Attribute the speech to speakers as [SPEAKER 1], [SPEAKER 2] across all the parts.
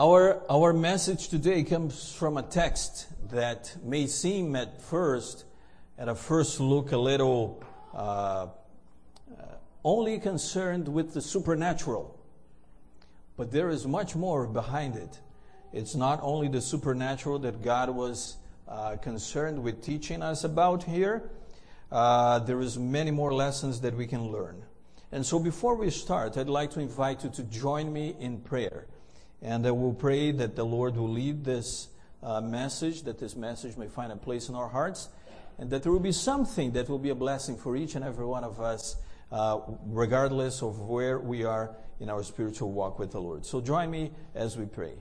[SPEAKER 1] Our, our message today comes from a text that may seem at first, at a first look, a little uh, uh, only concerned with the supernatural. But there is much more behind it. It's not only the supernatural that God was uh, concerned with teaching us about here. Uh, there is many more lessons that we can learn. And so before we start, I'd like to invite you to join me in prayer. And I will pray that the Lord will lead this uh, message, that this message may find a place in our hearts, and that there will be something that will be a blessing for each and every one of us, uh, regardless of where we are in our spiritual walk with the Lord. So join me as we pray.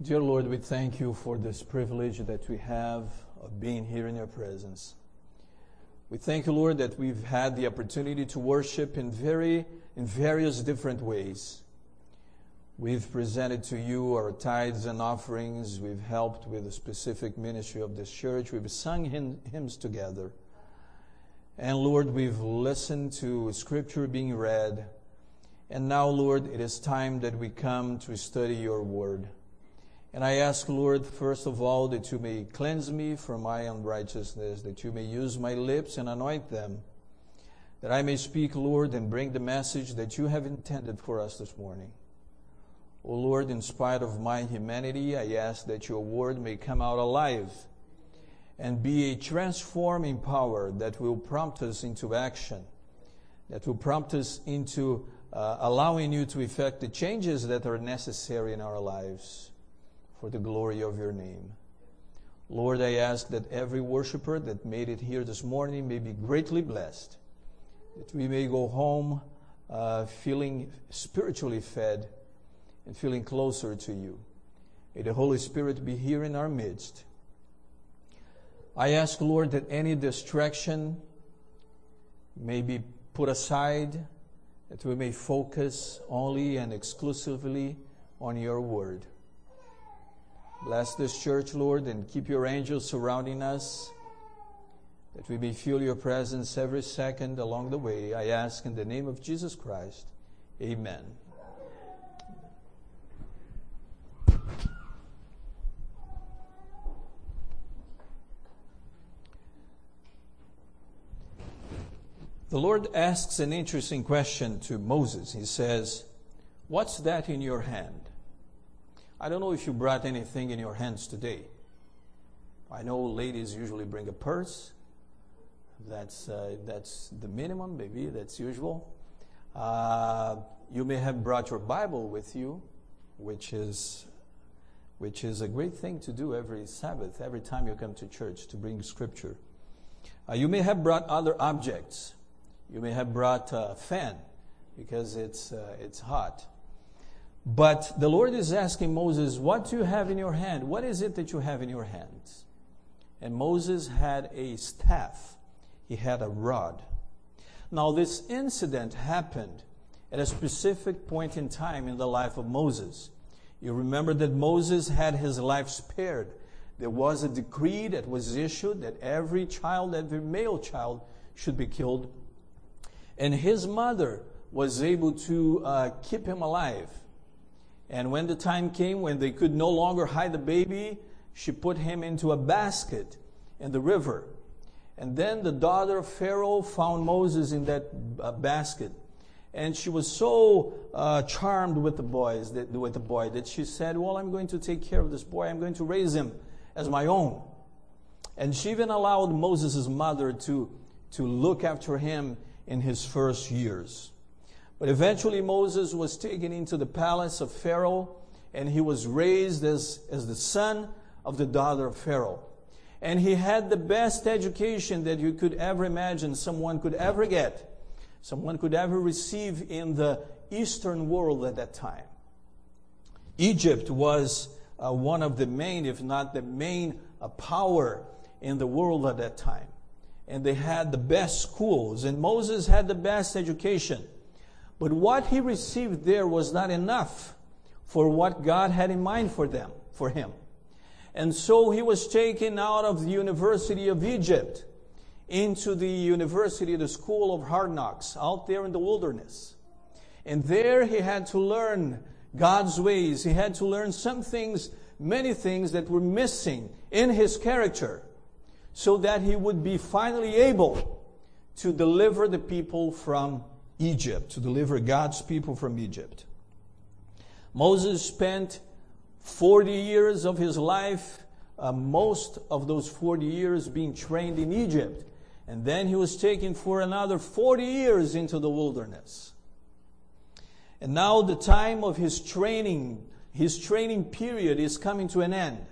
[SPEAKER 1] Dear Lord, we thank you for this privilege that we have of being here in your presence. We thank you, Lord, that we've had the opportunity to worship in very in various different ways. We've presented to you our tithes and offerings. We've helped with the specific ministry of this church. We've sung hymns together. And Lord, we've listened to scripture being read. And now, Lord, it is time that we come to study your word. And I ask, Lord, first of all, that you may cleanse me from my unrighteousness, that you may use my lips and anoint them, that I may speak, Lord, and bring the message that you have intended for us this morning. O Lord, in spite of my humanity, I ask that your word may come out alive and be a transforming power that will prompt us into action, that will prompt us into uh, allowing you to effect the changes that are necessary in our lives for the glory of your name. Lord, I ask that every worshiper that made it here this morning may be greatly blessed, that we may go home uh, feeling spiritually fed and feeling closer to you. May the Holy Spirit be here in our midst. I ask, Lord, that any distraction may be put aside, that we may focus only and exclusively on your word. Bless this church, Lord, and keep your angels surrounding us, that we may feel your presence every second along the way. I ask in the name of Jesus Christ. Amen. The Lord asks an interesting question to Moses. He says, What's that in your hand? I don't know if you brought anything in your hands today. I know ladies usually bring a purse. That's, uh, that's the minimum, maybe, that's usual. Uh, you may have brought your Bible with you, which is, which is a great thing to do every Sabbath, every time you come to church to bring scripture. Uh, you may have brought other objects. You may have brought a fan because it's, uh, it's hot. But the Lord is asking Moses, What do you have in your hand? What is it that you have in your hand? And Moses had a staff, he had a rod. Now, this incident happened at a specific point in time in the life of Moses. You remember that Moses had his life spared. There was a decree that was issued that every child, every male child, should be killed. And his mother was able to uh, keep him alive. And when the time came when they could no longer hide the baby, she put him into a basket in the river. And then the daughter of Pharaoh found Moses in that uh, basket. And she was so uh, charmed with the boys, that, with the boy, that she said, "Well, I'm going to take care of this boy. I'm going to raise him as my own." And she even allowed Moses' mother to to look after him in his first years. But eventually Moses was taken into the palace of Pharaoh and he was raised as, as the son of the daughter of Pharaoh. And he had the best education that you could ever imagine someone could ever get, someone could ever receive in the Eastern world at that time. Egypt was uh, one of the main, if not the main, uh, power in the world at that time. And they had the best schools, and Moses had the best education. But what he received there was not enough for what God had in mind for them, for him. And so he was taken out of the University of Egypt into the university, the school of hard knocks, out there in the wilderness. And there he had to learn God's ways. He had to learn some things, many things that were missing in his character so that he would be finally able to deliver the people from Egypt, to deliver God's people from Egypt. Moses spent 40 years of his life, uh, most of those 40 years being trained in Egypt. And then he was taken for another 40 years into the wilderness. And now the time of his training, his training period is coming to an end.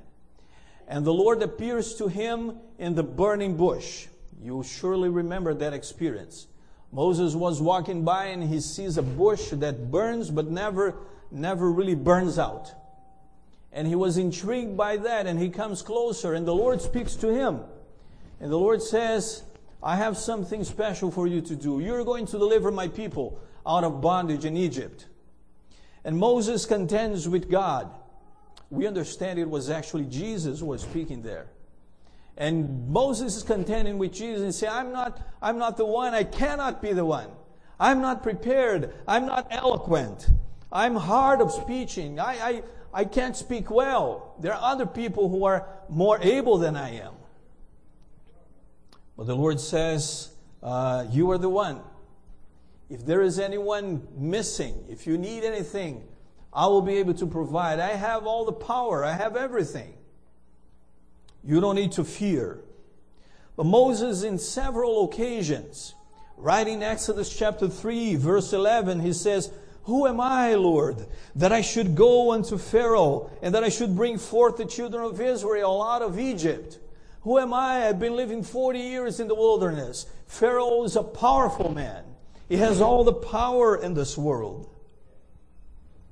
[SPEAKER 1] And the Lord appears to him in the burning bush. You surely remember that experience. Moses was walking by and he sees a bush that burns but never, never really burns out. And he was intrigued by that and he comes closer and the Lord speaks to him. And the Lord says, I have something special for you to do. You're going to deliver my people out of bondage in Egypt. And Moses contends with God. We understand it was actually Jesus who was speaking there. And Moses is contending with Jesus and say, I'm not, I'm not the one. I cannot be the one. I'm not prepared. I'm not eloquent. I'm hard of speaking. I, I, I can't speak well. There are other people who are more able than I am. But the Lord says, uh, You are the one. If there is anyone missing, if you need anything, I will be able to provide. I have all the power, I have everything. You don't need to fear. But Moses, in several occasions, right in Exodus chapter 3, verse 11, he says, Who am I, Lord, that I should go unto Pharaoh and that I should bring forth the children of Israel out of Egypt? Who am I? I've been living 40 years in the wilderness. Pharaoh is a powerful man. He has all the power in this world.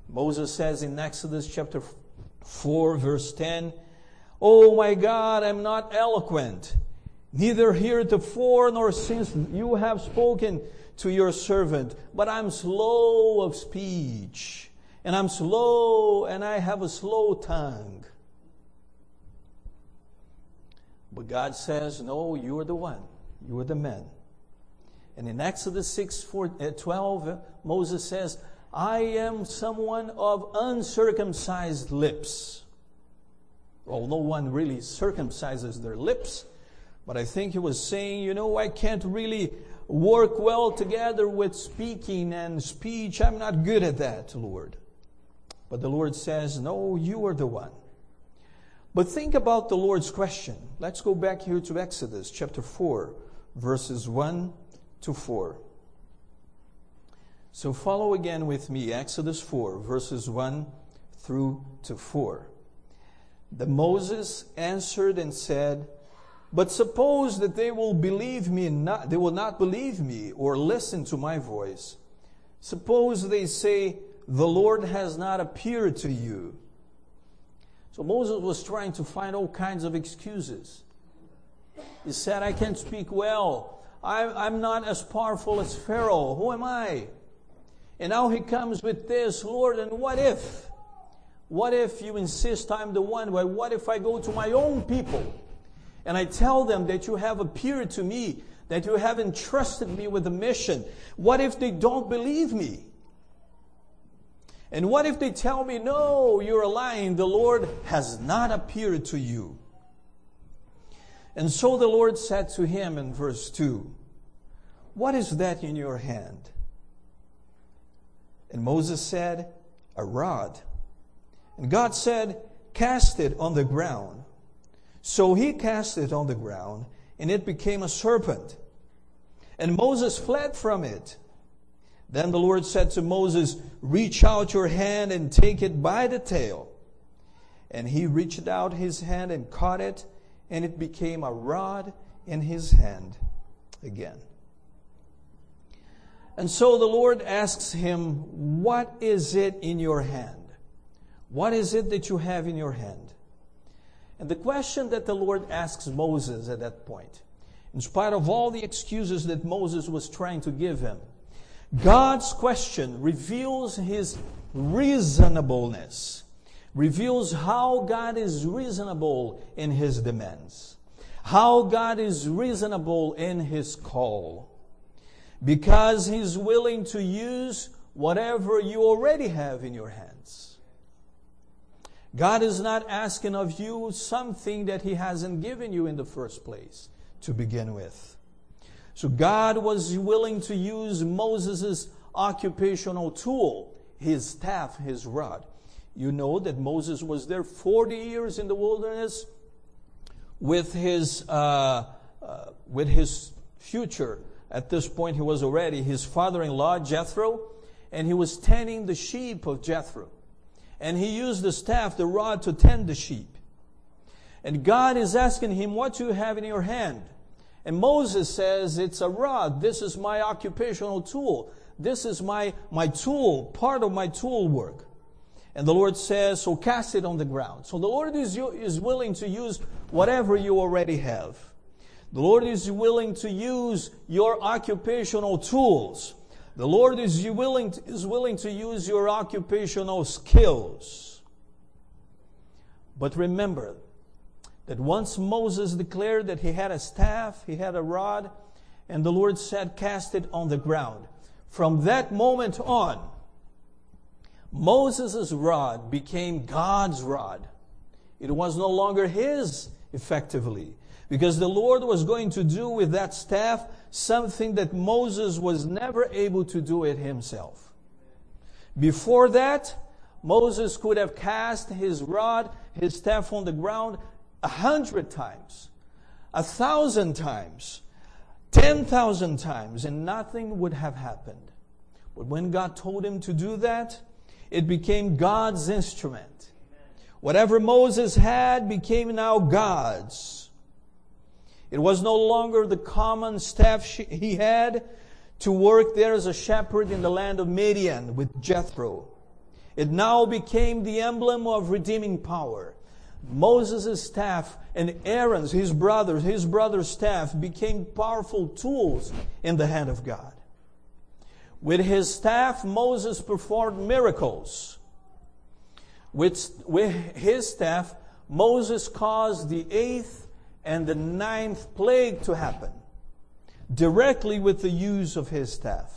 [SPEAKER 1] Moses says in Exodus chapter 4, verse 10, Oh my God, I'm not eloquent, neither heretofore nor since you have spoken to your servant, but I'm slow of speech, and I'm slow, and I have a slow tongue. But God says, No, you are the one. You are the man. And in Exodus 6 4, uh, 12, uh, Moses says, I am someone of uncircumcised lips. Well, no one really circumcises their lips, but I think he was saying, you know, I can't really work well together with speaking and speech. I'm not good at that, Lord. But the Lord says, No, you are the one. But think about the Lord's question. Let's go back here to Exodus chapter 4, verses 1 to 4. So follow again with me Exodus 4, verses 1 through to 4. The Moses answered and said, But suppose that they will believe me not, they will not believe me or listen to my voice. Suppose they say, The Lord has not appeared to you. So Moses was trying to find all kinds of excuses. He said, I can't speak well. I, am not as powerful as Pharaoh. Who am I? And now he comes with this, Lord, and what if? What if you insist I'm the one? Well, what if I go to my own people and I tell them that you have appeared to me, that you have entrusted me with a mission? What if they don't believe me? And what if they tell me, no, you're lying, the Lord has not appeared to you? And so the Lord said to him in verse 2, What is that in your hand? And Moses said, A rod. And God said, Cast it on the ground. So he cast it on the ground, and it became a serpent. And Moses fled from it. Then the Lord said to Moses, Reach out your hand and take it by the tail. And he reached out his hand and caught it, and it became a rod in his hand again. And so the Lord asks him, What is it in your hand? What is it that you have in your hand? And the question that the Lord asks Moses at that point, in spite of all the excuses that Moses was trying to give him, God's question reveals his reasonableness, reveals how God is reasonable in his demands, how God is reasonable in his call, because he's willing to use whatever you already have in your hands. God is not asking of you something that he hasn't given you in the first place to begin with. So God was willing to use Moses' occupational tool, his staff, his rod. You know that Moses was there 40 years in the wilderness with his, uh, uh, with his future. At this point, he was already his father-in-law, Jethro, and he was tending the sheep of Jethro. And he used the staff, the rod, to tend the sheep. And God is asking him, what do you have in your hand? And Moses says, it's a rod. This is my occupational tool. This is my, my tool, part of my tool work. And the Lord says, so cast it on the ground. So the Lord is, is willing to use whatever you already have. The Lord is willing to use your occupational tools. The Lord is willing to, is willing to use your occupational skills. But remember, that once Moses declared that he had a staff, he had a rod, and the Lord said, cast it on the ground. From that moment on, Moses' rod became God's rod. It was no longer his, effectively, because the Lord was going to do with that staff something that Moses was never able to do it himself. Before that, Moses could have cast his rod, his staff on the ground, a hundred times, a thousand times, ten thousand times, and nothing would have happened. But when God told him to do that, it became God's instrument. Whatever Moses had became now God's. It was no longer the common staff he had to work there as a shepherd in the land of Midian with Jethro. It now became the emblem of redeeming power. Moses' staff and Aaron's, his brothers, his brother's staff became powerful tools in the hand of God. With his staff, Moses performed miracles. With, with his staff, Moses caused the eighth and the ninth plague to happen directly with the use of his staff.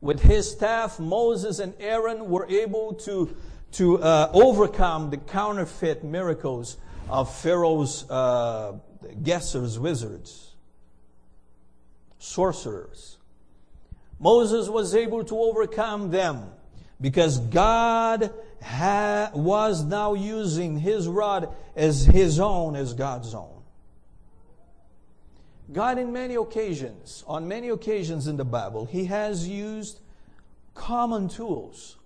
[SPEAKER 1] With his staff, Moses and Aaron were able to to uh, overcome the counterfeit miracles of Pharaoh's uh, guessers, wizards, sorcerers. Moses was able to overcome them because God ha- was now using his rod as his own, as God's own. God, in many occasions, on many occasions in the Bible, he has used common tools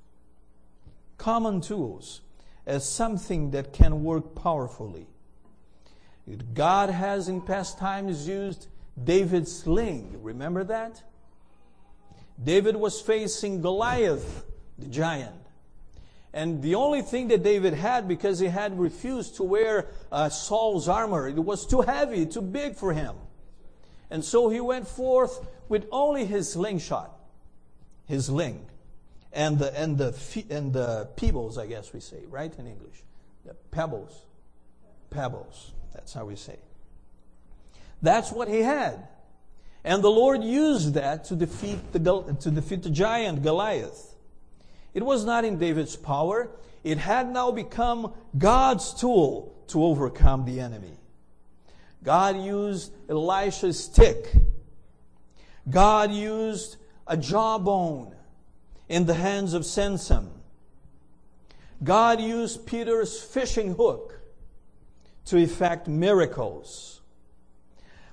[SPEAKER 1] common tools as something that can work powerfully. God has in past times used David's sling. Remember that? David was facing Goliath, the giant. And the only thing that David had, because he had refused to wear uh, Saul's armor, it was too heavy, too big for him. And so he went forth with only his slingshot, his sling and the and the and the pebbles, I guess we say, right in English, the pebbles, pebbles. That's how we say. That's what he had, and the Lord used that to defeat the to defeat the giant Goliath. It was not in David's power. It had now become God's tool to overcome the enemy. God used Elisha's stick. God used a jawbone in the hands of Samson. God used Peter's fishing hook to effect miracles.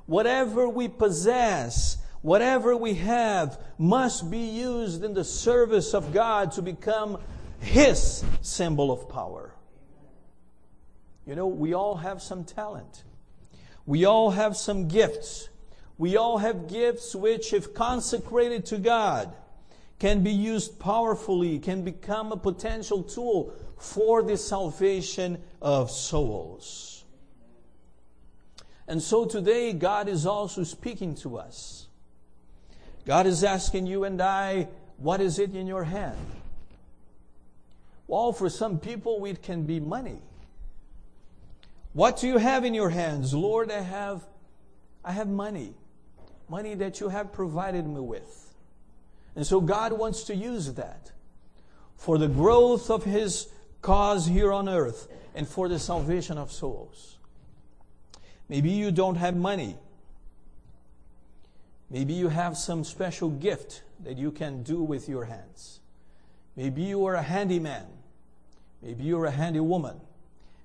[SPEAKER 1] Whatever we possess, whatever we have, must be used in the service of God to become His symbol of power. You know, we all have some talent. We all have some gifts. We all have gifts which, if consecrated to God, can be used powerfully, can become a potential tool for the salvation of souls. And so today, God is also speaking to us. God is asking you and I, what is it in your hand? Well, for some people, it can be money. What do you have in your hands? Lord, I have, I have money. Money that you have provided me with. And so God wants to use that for the growth of His cause here on earth and for the salvation of souls. Maybe you don't have money. Maybe you have some special gift that you can do with your hands. Maybe you are a handyman. Maybe you're a handy woman.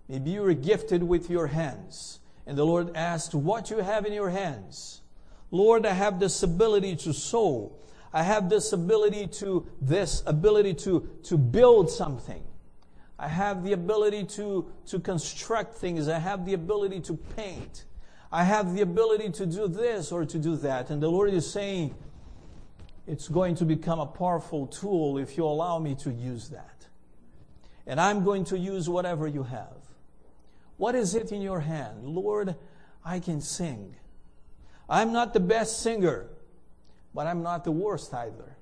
[SPEAKER 1] Maybe you are gifted with your hands. And the Lord asked, What you have in your hands? Lord, I have this ability to sew. I have this ability to, this ability to, to build something. I have the ability to, to construct things. I have the ability to paint. I have the ability to do this or to do that. And the Lord is saying, it's going to become a powerful tool if you allow me to use that. And I'm going to use whatever you have. What is it in your hand? Lord, I can sing. I'm not the best singer, but I'm not the worst either.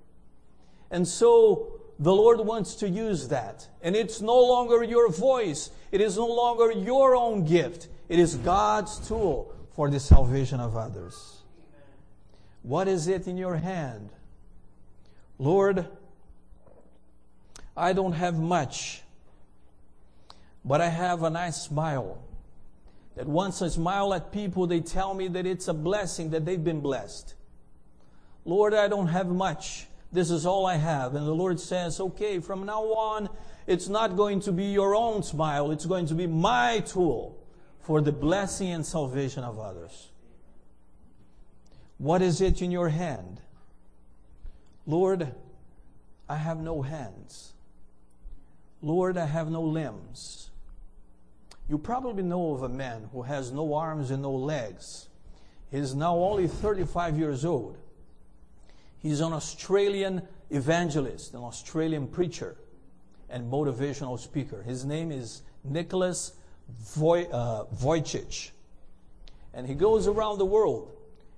[SPEAKER 1] And so the Lord wants to use that. And it's no longer your voice. It is no longer your own gift. It is God's tool for the salvation of others. What is it in your hand? Lord, I don't have much, but I have a nice smile. That once I smile at people, they tell me that it's a blessing, that they've been blessed. Lord, I don't have much. This is all I have. And the Lord says, okay, from now on, it's not going to be your own smile. It's going to be my tool for the blessing and salvation of others. What is it in your hand? Lord, I have no hands. Lord, I have no limbs. You probably know of a man who has no arms and no legs. He is now only 35 years old. He's an Australian evangelist, an Australian preacher, and motivational speaker. His name is Nicholas Voy, uh, Vujicic. And he goes around the world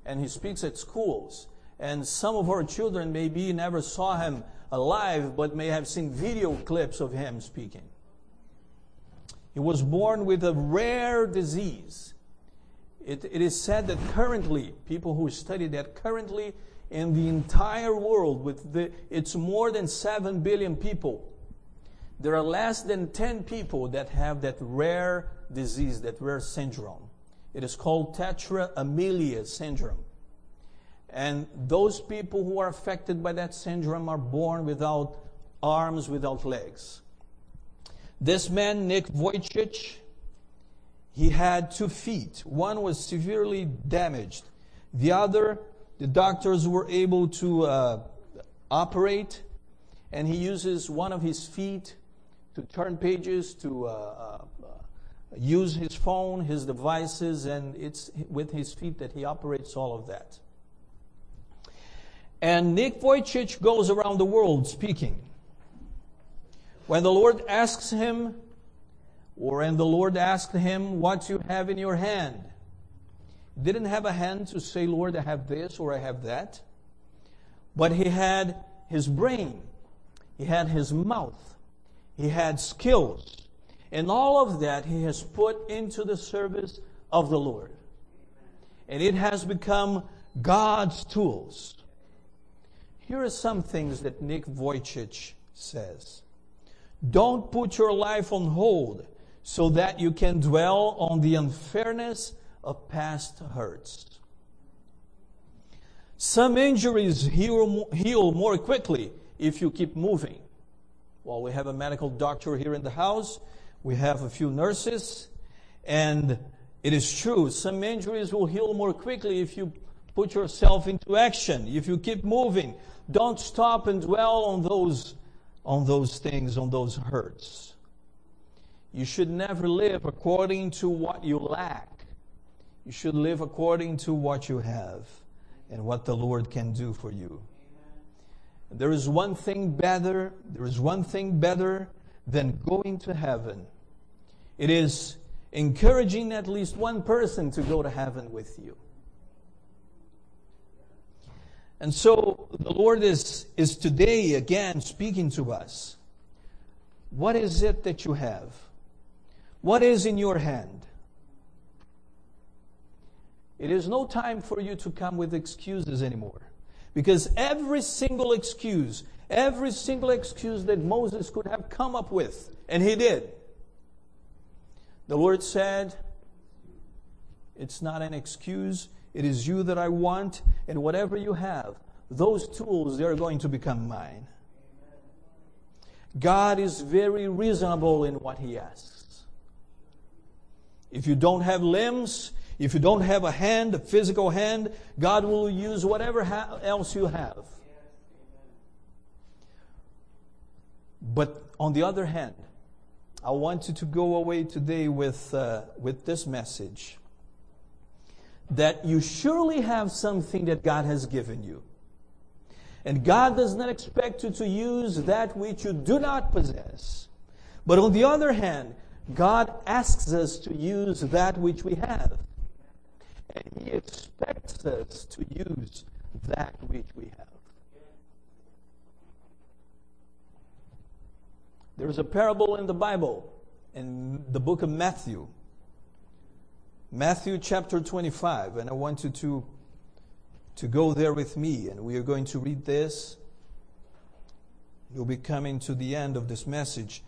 [SPEAKER 1] and he speaks at schools. And some of our children maybe never saw him alive, but may have seen video clips of him speaking. He was born with a rare disease. It, it is said that currently, people who study that currently in the entire world, with the, it's more than 7 billion people, there are less than 10 people that have that rare disease, that rare syndrome. It is called tetra amelia syndrome. And those people who are affected by that syndrome are born without arms, without legs. This man, Nick Vujicic, he had two feet. One was severely damaged. The other the doctors were able to uh, operate, and he uses one of his feet to turn pages, to uh, uh, use his phone, his devices, and it's with his feet that he operates all of that. And Nick Vujicic goes around the world speaking. When the Lord asks him, or when the Lord asked him, What you have in your hand? didn't have a hand to say, Lord, I have this or I have that. But he had his brain, he had his mouth, he had skills. And all of that he has put into the service of the Lord. And it has become God's tools. Here are some things that Nick Vujicic says. Don't put your life on hold so that you can dwell on the unfairness of past hurts. Some injuries heal, heal more quickly if you keep moving. Well, we have a medical doctor here in the house. We have a few nurses. And it is true, some injuries will heal more quickly if you put yourself into action, if you keep moving. Don't stop and dwell on those, on those things, on those hurts. You should never live according to what you lack. You should live according to what you have and what the Lord can do for you. There is one thing better, there is one thing better than going to heaven. It is encouraging at least one person to go to heaven with you. And so the Lord is, is today again speaking to us. What is it that you have? What is in your hand? It is no time for you to come with excuses anymore. Because every single excuse, every single excuse that Moses could have come up with, and he did, the Lord said, It's not an excuse. It is you that I want, and whatever you have, those tools, they are going to become mine. God is very reasonable in what He asks. If you don't have limbs, if you don't have a hand, a physical hand, God will use whatever ha- else you have. But on the other hand, I want you to go away today with, uh, with this message that you surely have something that God has given you. And God does not expect you to use that which you do not possess. But on the other hand, God asks us to use that which we have. And He expects us to use that which we have. There's a parable in the Bible, in the book of Matthew. Matthew chapter 25, and I want you to to go there with me, and we are going to read this. We'll be coming to the end of this message.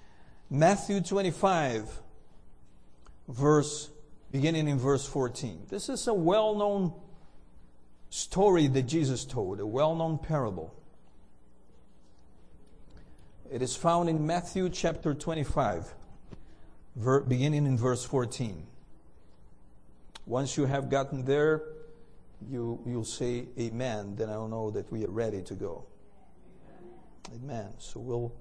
[SPEAKER 1] Matthew 25, verse, beginning in verse 14. This is a well known story that Jesus told, a well known parable. It is found in Matthew chapter 25, beginning in verse 14. Once you have gotten there, you, you'll say amen, then I'll know that we are ready to go. Amen. So we'll,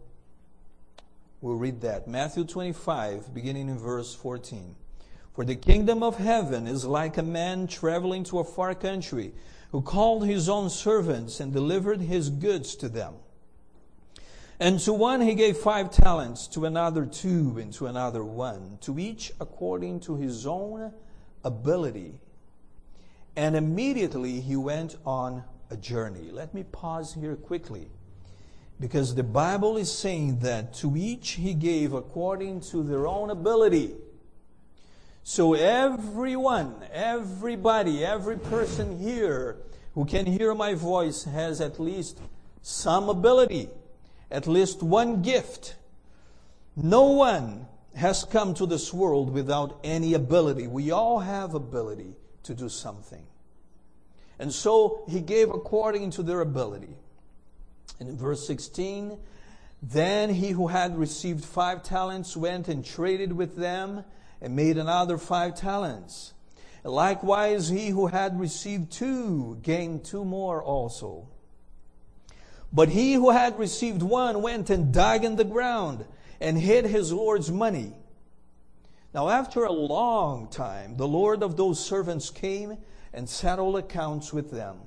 [SPEAKER 1] we'll read that. Matthew 25, beginning in verse 14. For the kingdom of heaven is like a man traveling to a far country who called his own servants and delivered his goods to them. And to one he gave five talents, to another two, and to another one, to each according to his own ability. And immediately he went on a journey. Let me pause here quickly. Because the Bible is saying that to each he gave according to their own ability. So everyone, everybody, every person here who can hear my voice has at least some ability, at least one gift. No one has come to this world without any ability. We all have ability to do something. And so he gave according to their ability. And in verse 16, then he who had received five talents went and traded with them and made another five talents. Likewise, he who had received two gained two more also. But he who had received one went and dug in the ground and hid his Lord's money. Now, after a long time, the Lord of those servants came and settled accounts with them.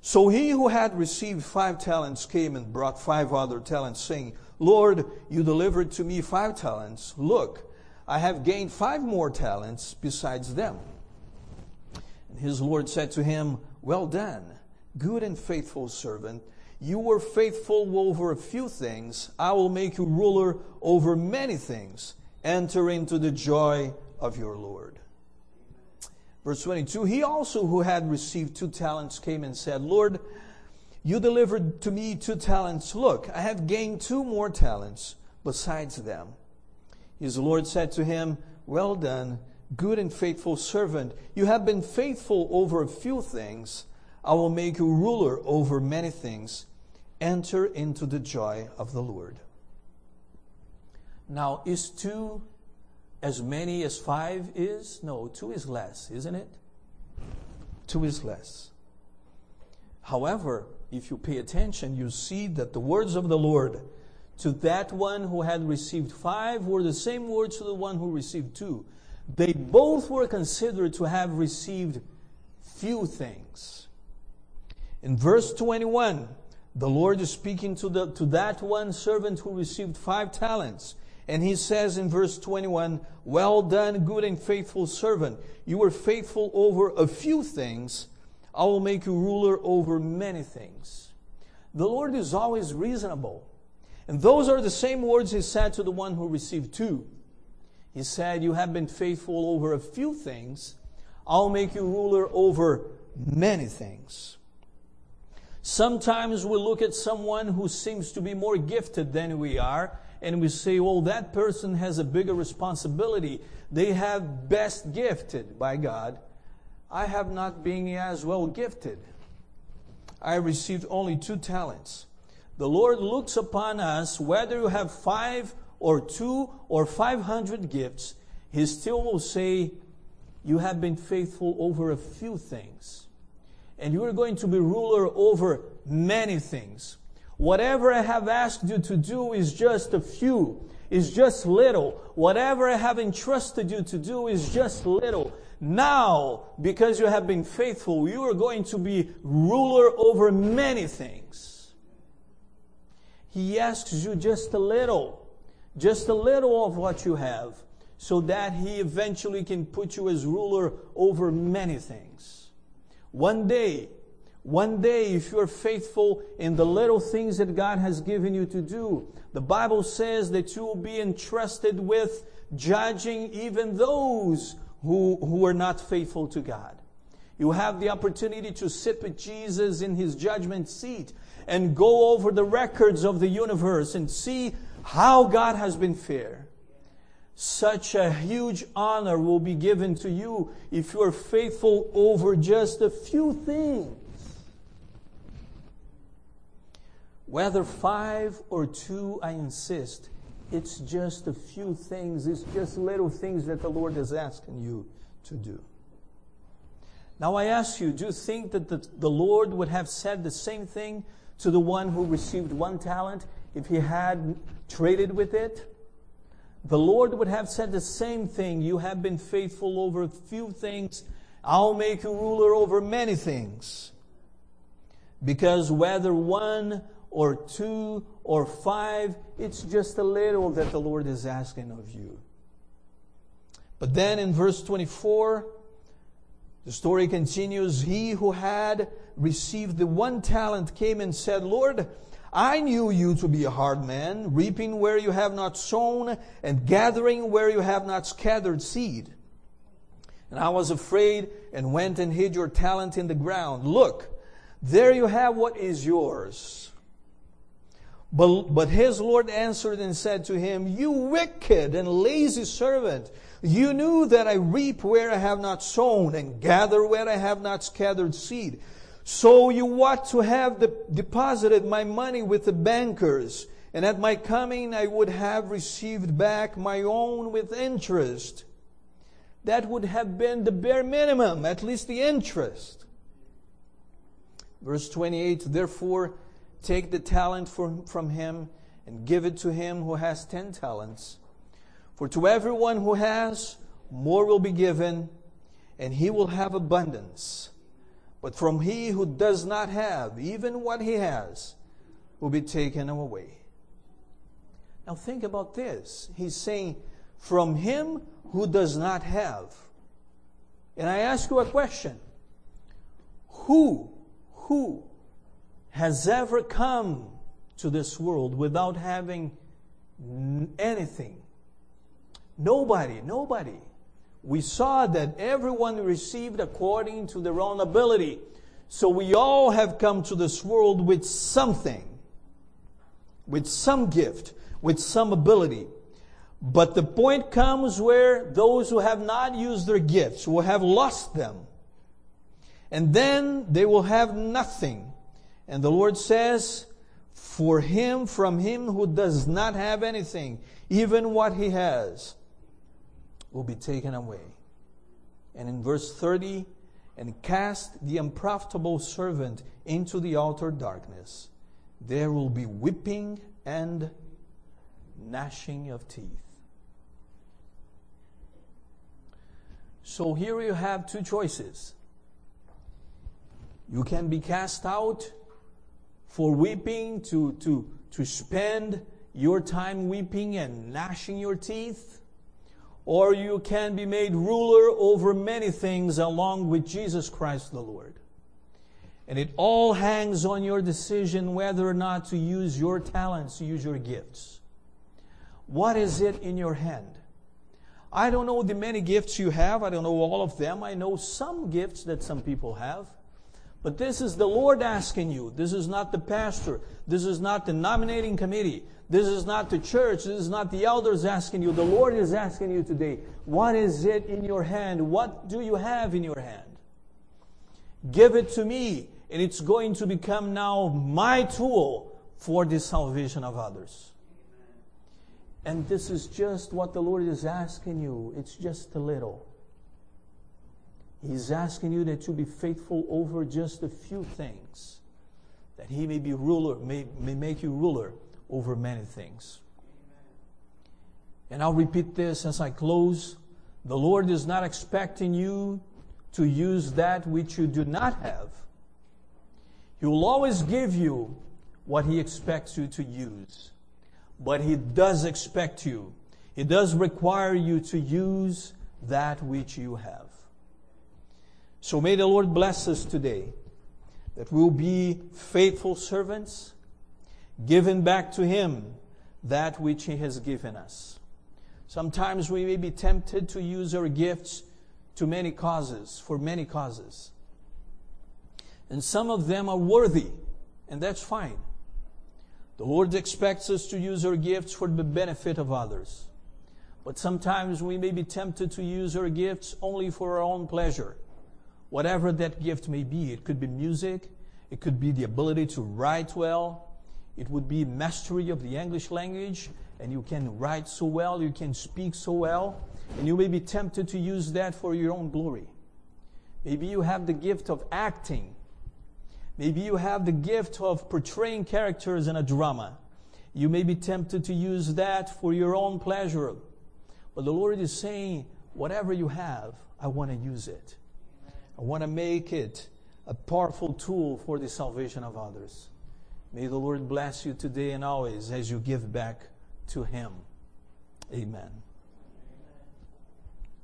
[SPEAKER 1] So he who had received five talents came and brought five other talents, saying, Lord, you delivered to me five talents. Look, I have gained five more talents besides them. And his Lord said to him, Well done, good and faithful servant. You were faithful over a few things. I will make you ruler over many things. Enter into the joy of your Lord. Verse 22 He also, who had received two talents, came and said, Lord, you delivered to me two talents. Look, I have gained two more talents besides them. His Lord said to him, Well done, good and faithful servant. You have been faithful over a few things. I will make you ruler over many things. Enter into the joy of the Lord. Now, is two as many as five is? No, two is less, isn't it? Two is less. However, if you pay attention, you see that the words of the Lord to that one who had received five were the same words to the one who received two. They both were considered to have received few things. In verse 21, the Lord is speaking to, the, to that one servant who received five talents. And he says in verse 21, Well done, good and faithful servant. You were faithful over a few things. I will make you ruler over many things. The Lord is always reasonable. And those are the same words he said to the one who received two. He said, You have been faithful over a few things. I'll make you ruler over many things. Sometimes we look at someone who seems to be more gifted than we are, and we say, well, that person has a bigger responsibility. They have best gifted by God. I have not been as well gifted. I received only two talents. The Lord looks upon us, whether you have five or two or five hundred gifts, He still will say, You have been faithful over a few things. And you are going to be ruler over many things. Whatever I have asked you to do is just a few, is just little. Whatever I have entrusted you to do is just little. Now, because you have been faithful, you are going to be ruler over many things. He asks you just a little, just a little of what you have, so that He eventually can put you as ruler over many things. One day, one day, if you're faithful in the little things that God has given you to do, the Bible says that you will be entrusted with judging even those who, who are not faithful to God. You have the opportunity to sit with Jesus in his judgment seat and go over the records of the universe and see how God has been fair. Such a huge honor will be given to you if you are faithful over just a few things. Whether five or two, I insist, it's just a few things, it's just little things that the Lord is asking you to do. Now I ask you, do you think that the, the Lord would have said the same thing to the one who received one talent if he had traded with it? The Lord would have said the same thing. You have been faithful over a few things. I'll make you ruler over many things. Because whether one or two or five. It's just a little that the Lord is asking of you. But then in verse 24, the story continues. He who had received the one talent came and said, Lord, I knew you to be a hard man, reaping where you have not sown and gathering where you have not scattered seed. And I was afraid and went and hid your talent in the ground. Look, there you have what is yours. But, but his Lord answered and said to him, You wicked and lazy servant, you knew that I reap where I have not sown and gather where I have not scattered seed. So you ought to have de- deposited my money with the bankers, and at my coming I would have received back my own with interest. That would have been the bare minimum, at least the interest. Verse 28 Therefore, take the talent from, from him and give it to him who has ten talents. For to everyone who has, more will be given, and he will have abundance. But from he who does not have, even what he has, will be taken away. Now think about this. He's saying, from him who does not have. And I ask you a question. Who, who has ever come to this world without having anything. Nobody, nobody. We saw that everyone received according to their own ability. So we all have come to this world with something, with some gift, with some ability. But the point comes where those who have not used their gifts will have lost them. And then they will have nothing. And the Lord says, For him, from him who does not have anything, even what he has, will be taken away. And in verse 30, and cast the unprofitable servant into the outer darkness. There will be weeping and gnashing of teeth. So here you have two choices. You can be cast out for weeping, to, to, to spend your time weeping and gnashing your teeth, or you can be made ruler over many things along with Jesus Christ the Lord. And it all hangs on your decision whether or not to use your talents, use your gifts. What is it in your hand? I don't know the many gifts you have. I don't know all of them. I know some gifts that some people have. But this is the Lord asking you. This is not the pastor. This is not the nominating committee. This is not the church. This is not the elders asking you. The Lord is asking you today. What is it in your hand? What do you have in your hand? Give it to me, and it's going to become now my tool for the salvation of others. And this is just what the Lord is asking you. It's just a little. He's asking you that you be faithful over just a few things, that He may be ruler, may, may make you ruler over many things. And I'll repeat this as I close. The Lord is not expecting you to use that which you do not have. He will always give you what He expects you to use. But He does expect you, He does require you to use that which you have. So may the Lord bless us today that we'll be faithful servants, giving back to Him that which He has given us. Sometimes we may be tempted to use our gifts to many causes, for many causes. And some of them are worthy, and that's fine. The Lord expects us to use our gifts for the benefit of others. But sometimes we may be tempted to use our gifts only for our own pleasure. Whatever that gift may be, it could be music, it could be the ability to write well, it would be mastery of the English language, and you can write so well, you can speak so well, and you may be tempted to use that for your own glory. Maybe you have the gift of acting Maybe you have the gift of portraying characters in a drama. You may be tempted to use that for your own pleasure. But the Lord is saying, whatever you have, I want to use it. I want to make it a powerful tool for the salvation of others. May the Lord bless you today and always as you give back to Him. Amen.